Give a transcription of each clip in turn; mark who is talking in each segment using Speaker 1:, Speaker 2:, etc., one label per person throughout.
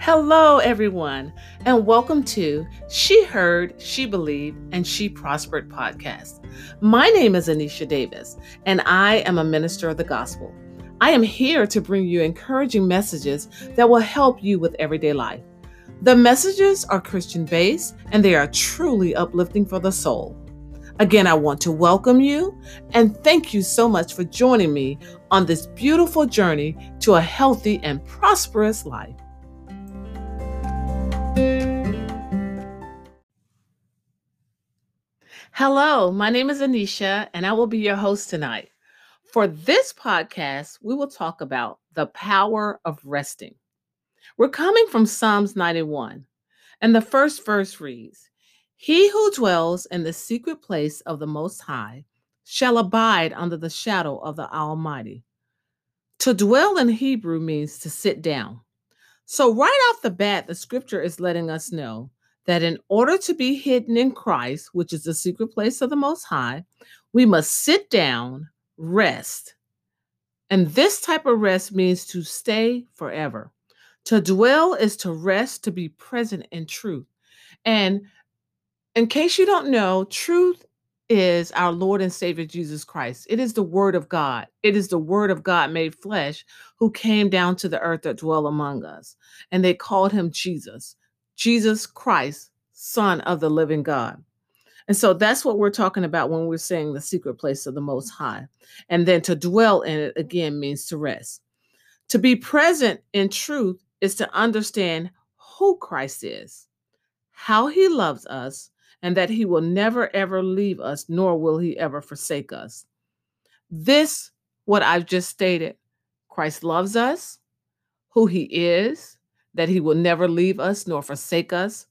Speaker 1: Hello, everyone, and welcome to She Heard, She Believed, and She Prospered podcast. My name is Anecia Davis, and I am a minister of the gospel. I am here to bring you encouraging messages that will help you with everyday life. The messages are Christian based and they are truly uplifting for the soul. Again, I want to welcome you and thank you so much for joining me on this beautiful journey to a healthy and prosperous life. Hello, my name is Anecia, and I will be your host tonight. For this podcast, we will talk about the power of resting. We're coming from Psalms 91, and the first verse reads He who dwells in the secret place of the Most High shall abide under the shadow of the Almighty. To dwell in Hebrew means to sit down. So, right off the bat, the scripture is letting us know that in order to be hidden in Christ, which is the secret place of the Most High, we must sit down, rest. And this type of rest means to stay forever. To dwell is to rest, to be present in truth. And in case you don't know, truth is our Lord and Savior Jesus Christ. It is the Word of God. It is the Word of God made flesh who came down to the earth that dwell among us. And they called him Jesus, Jesus Christ, Son of the living God. And so that's what we're talking about when we're saying the secret place of the Most High. And then to dwell in it again means to rest. To be present in truth is to understand who Christ is, how he loves us, and that he will never ever leave us, nor will he ever forsake us. This, what I've just stated, Christ loves us, who he is, that he will never leave us nor forsake us.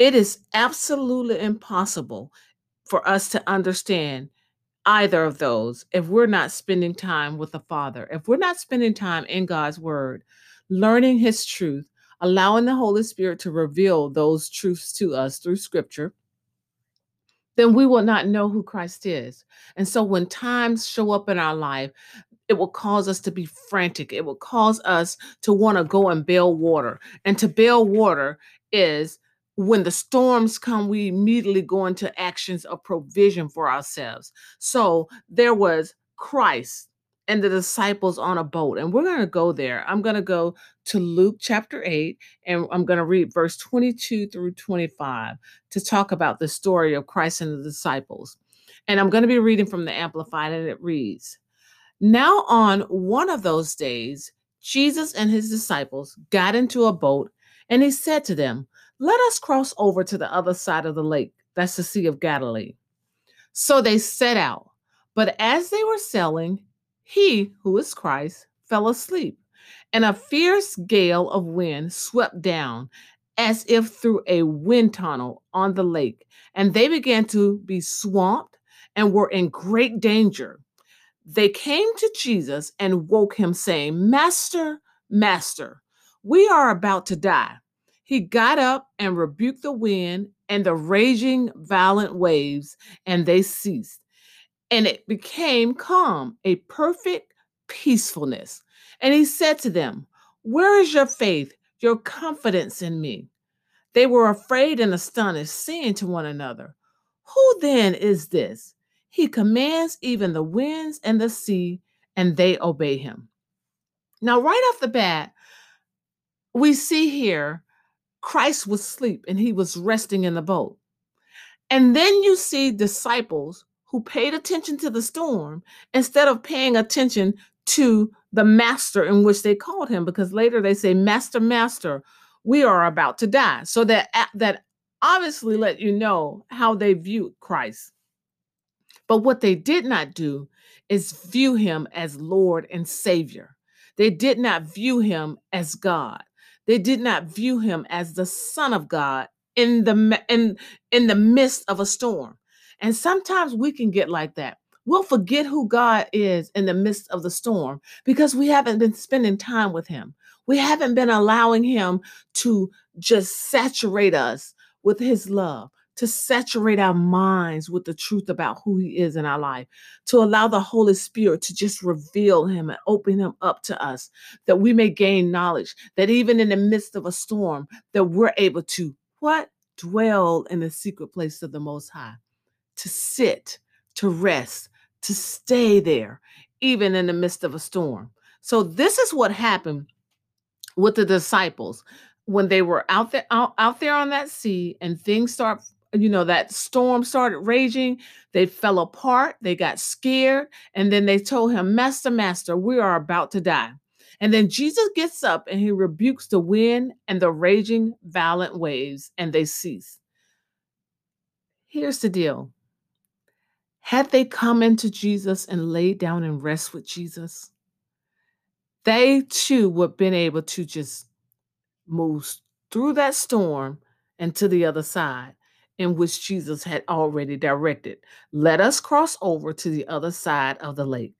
Speaker 1: It is absolutely impossible for us to understand either of those if we're not spending time with the Father, if we're not spending time in God's Word, learning His truth, allowing the Holy Spirit to reveal those truths to us through Scripture, then we will not know who Christ is. And so when times show up in our life, it will cause us to be frantic. It will cause us to want to go and bail water. And to bail water is when the storms come, we immediately go into actions of provision for ourselves. So there was Christ and the disciples on a boat. And we're going to go there. I'm going to go to Luke chapter 8, and I'm going to read verse 22 through 25 to talk about the story of Christ and the disciples. And I'm going to be reading from the Amplified, and it reads Now, on one of those days, Jesus and his disciples got into a boat, and he said to them, Let us cross over to the other side of the lake. That's the Sea of Galilee. So they set out. But as they were sailing, he, who is Christ, fell asleep, and a fierce gale of wind swept down as if through a wind tunnel on the lake, and they began to be swamped and were in great danger. They came to Jesus and woke him, saying, Master, Master, we are about to die. He got up and rebuked the wind and the raging violent waves, and they ceased and it became calm, a perfect peacefulness. And he said to them, Where is your faith, your confidence in me? They were afraid and astonished, saying to one another, Who then is this? He commands even the winds and the sea, and they obey him. Now, right off the bat, we see here Christ was asleep and he was resting in the boat. And then you see disciples who paid attention to the storm instead of paying attention to the master in which they called him because later they say master master we are about to die so that that obviously let you know how they viewed Christ but what they did not do is view him as lord and savior they did not view him as god they did not view him as the son of god in the in in the midst of a storm and sometimes we can get like that. We'll forget who God is in the midst of the storm because we haven't been spending time with Him. We haven't been allowing Him to just saturate us with His love, to saturate our minds with the truth about who He is in our life, to allow the Holy Spirit to just reveal Him and open Him up to us, that we may gain knowledge, that even in the midst of a storm, that we're able to what? Dwell in the secret place of the Most High, to sit, to rest, to stay there, even in the midst of a storm. So, this is what happened with the disciples when they were out there out, out there on that sea and things start you know that storm started raging. They fell apart. They got scared. And then they told him master master we are about to die. And then jesus gets up and he rebukes the wind and the raging violent waves and they cease. Here's the deal. Had they come into jesus and laid down and rest with jesus they too would have been able to just move through that storm and to the other side in which Jesus had already directed. Let us cross over to the other side of the lake.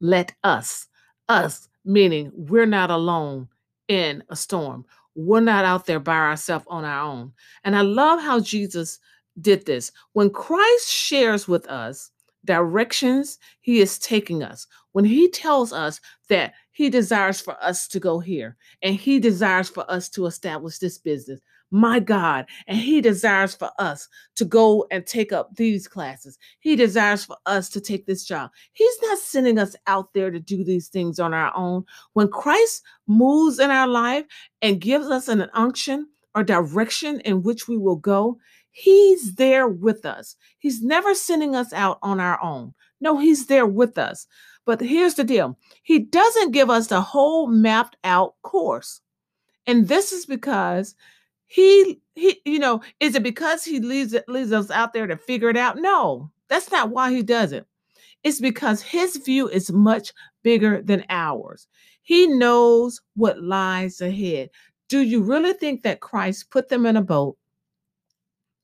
Speaker 1: Let us, us, meaning we're not alone in a storm. We're not out there by ourselves on our own. And I love how Jesus did this. When Christ shares with us directions he is taking us, when he tells us that he desires for us to go here and he desires for us to establish this business, my God. And He desires for us to go and take up these classes. He desires for us to take this job. He's not sending us out there to do these things on our own. When Christ moves in our life and gives us an unction or direction in which we will go, He's there with us. He's never sending us out on our own. No, He's there with us. But here's the deal. He doesn't give us the whole mapped out course. And this is because he he you know is it because he leaves leaves us out there to figure it out? No that's not why he does it. It's because his view is much bigger than ours. He knows what lies ahead. Do you really think that christ put them in a boat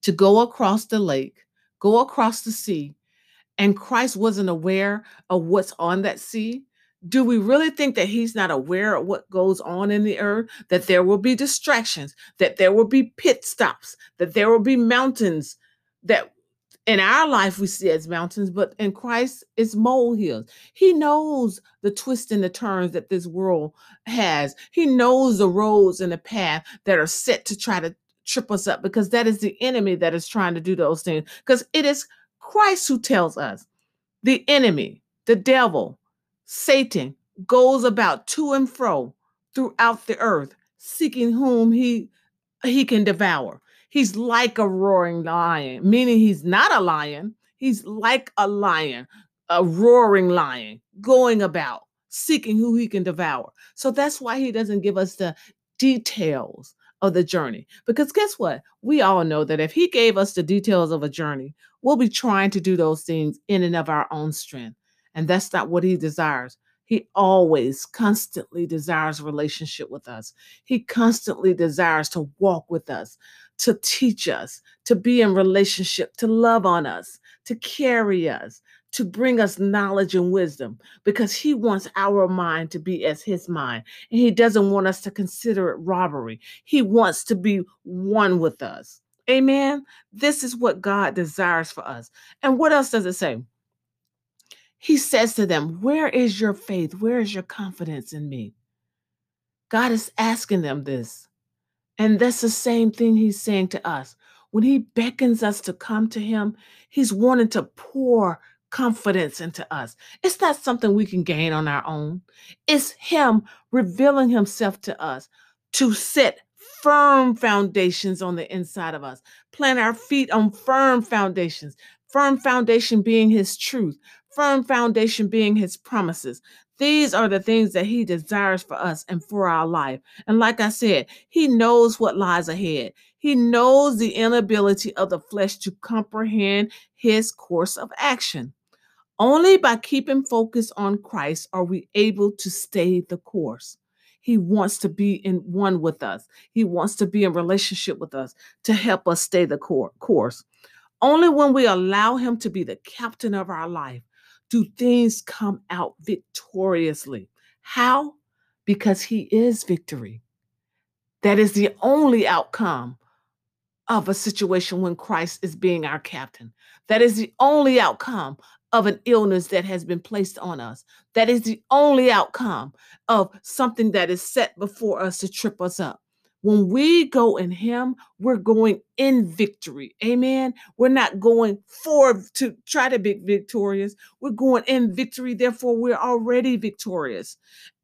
Speaker 1: to go across the lake go across the sea and christ wasn't aware of what's on that sea do we really think that he's not aware of what goes on in the earth? That there will be distractions, that there will be pit stops, that there will be mountains that in our life we see as mountains, but in Christ it's molehills. He knows the twists and the turns that this world has. He knows the roads and the path that are set to try to trip us up because that is the enemy that is trying to do those things. Because it is Christ who tells us the enemy, the devil, Satan goes about to and fro throughout the earth, seeking whom he he can devour. He's like a roaring lion, meaning he's not a lion. He's like a lion, a roaring lion, going about seeking who he can devour. So that's why he doesn't give us the details of the journey. Because guess what? We all know that if he gave us the details of a journey, we'll be trying to do those things in and of our own strength. And that's not what he desires. He always, constantly desires relationship with us. He constantly desires to walk with us, to teach us, to be in relationship, to love on us, to carry us, to bring us knowledge and wisdom, because He wants our mind to be as His mind. And He doesn't want us to consider it robbery. He wants to be one with us. Amen. This is what God desires for us. And what else does it say? He says to them, Where is your faith? Where is your confidence in me? God is asking them this. And that's the same thing he's saying to us. When he beckons us to come to him, he's wanting to pour confidence into us. It's not something we can gain on our own, it's him revealing himself to us to set firm foundations on the inside of us, plant our feet on firm foundations, firm foundation being his truth, firm foundation being his promises. These are the things that he desires for us and for our life. And like I said, he knows what lies ahead. He knows the inability of the flesh to comprehend his course of action. Only by keeping focus on Christ are we able to stay the course. He wants to be in one with us. He wants to be in relationship with us to help us stay the course. Only when we allow him to be the captain of our life do things come out victoriously. How? Because He is victory. That is the only outcome of a situation when Christ is being our captain. That is the only outcome of an illness that has been placed on us. That is the only outcome of something that is set before us to trip us up. When we go in Him, we're going in victory. Amen. We're not going for to try to be victorious. We're going in victory. Therefore, we're already victorious.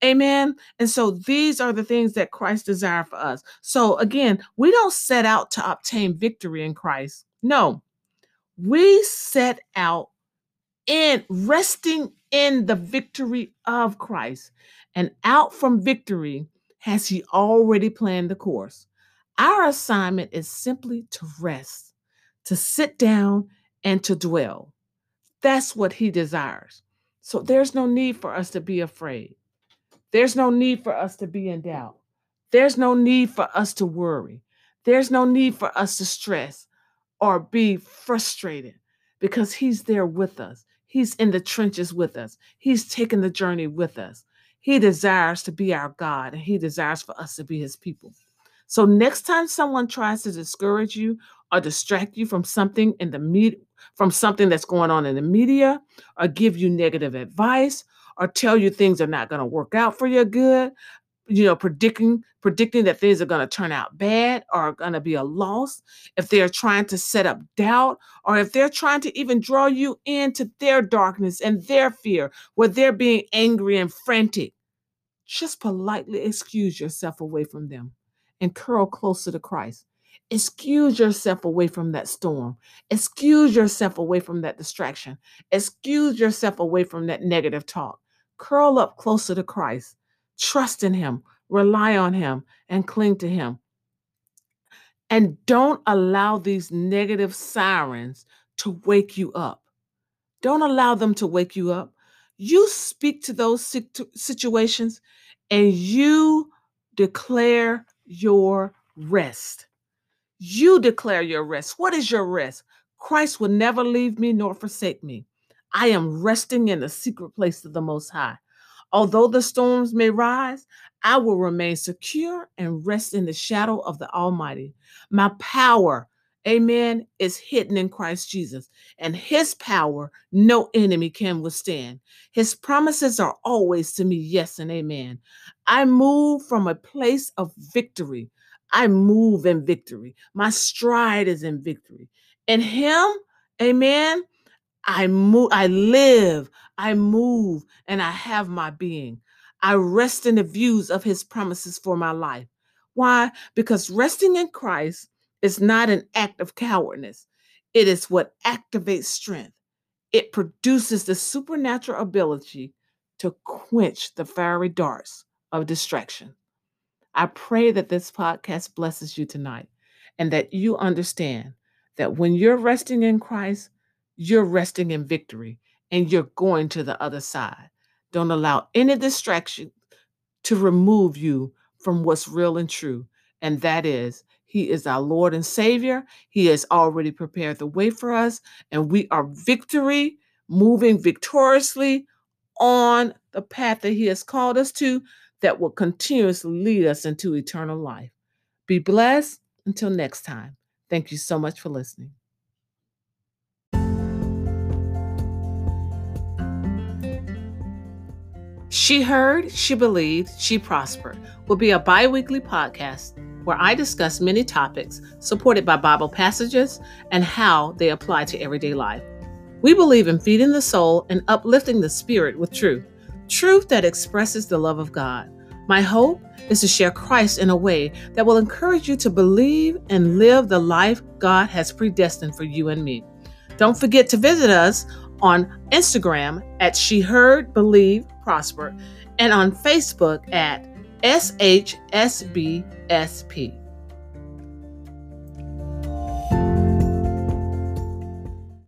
Speaker 1: Amen. And so these are the things that Christ desires for us. So again, we don't set out to obtain victory in Christ. No, we set out in resting in the victory of Christ. And out from victory has He already planned the course. Our assignment is simply to rest, to sit down, and to dwell. That's what He desires. So there's no need for us to be afraid. There's no need for us to be in doubt. There's no need for us to worry. There's no need for us to stress or be frustrated because He's there with us. He's in the trenches with us. He's taken the journey with us. He desires to be our God and He desires for us to be His people. So, next time someone tries to discourage you or distract you from something in the media, from something that's going on in the media, or give you negative advice, or tell you things are not going to work out for your good, you know, predicting predicting that things are going to turn out bad or going to be a loss, if they're trying to set up doubt, or if they're trying to even draw you into their darkness and their fear, where they're being angry and frantic, just politely excuse yourself away from them and curl closer to Christ. Excuse yourself away from that storm. Excuse yourself away from that distraction. Excuse yourself away from that negative talk. Curl up closer to Christ Trust in Him, rely on Him, and cling to Him. And don't allow these negative sirens to wake you up. Don't allow them to wake you up. You speak to those situations and you declare your rest. You declare your rest. What is your rest? Christ will never leave me nor forsake me. I am resting in the secret place of the Most High. Although the storms may rise, I will remain secure and rest in the shadow of the Almighty. My power, amen, is hidden in Christ Jesus, and his power no enemy can withstand. His promises are always to me yes and amen. I move from a place of victory. I move in victory. My stride is in victory. In him, amen, I move, I live, I move, and I have my being. I rest in the views of his promises for my life. Why? Because resting in Christ is not an act of cowardness, it is what activates strength. It produces the supernatural ability to quench the fiery darts of distraction. I pray that this podcast blesses you tonight and that you understand that when you're resting in Christ, you're resting in victory and you're going to the other side. Don't allow any distraction to remove you from what's real and true. And that is, He is our Lord and Savior. He has already prepared the way for us, and we are victory, moving victoriously on the path that He has called us to that will continuously lead us into eternal life. Be blessed. Until next time. Thank you so much for listening. She Heard, She Believed, She Prospered will be a bi weekly podcast where I discuss many topics supported by Bible passages and how they apply to everyday life. We believe in feeding the soul and uplifting the spirit with truth, truth that expresses the love of God. My hope is to share Christ in a way that will encourage you to believe and live the life God has predestined for you and me. Don't forget to visit us on Instagram at She Heard, Believe, Prosper, and on Facebook at SHSBSP.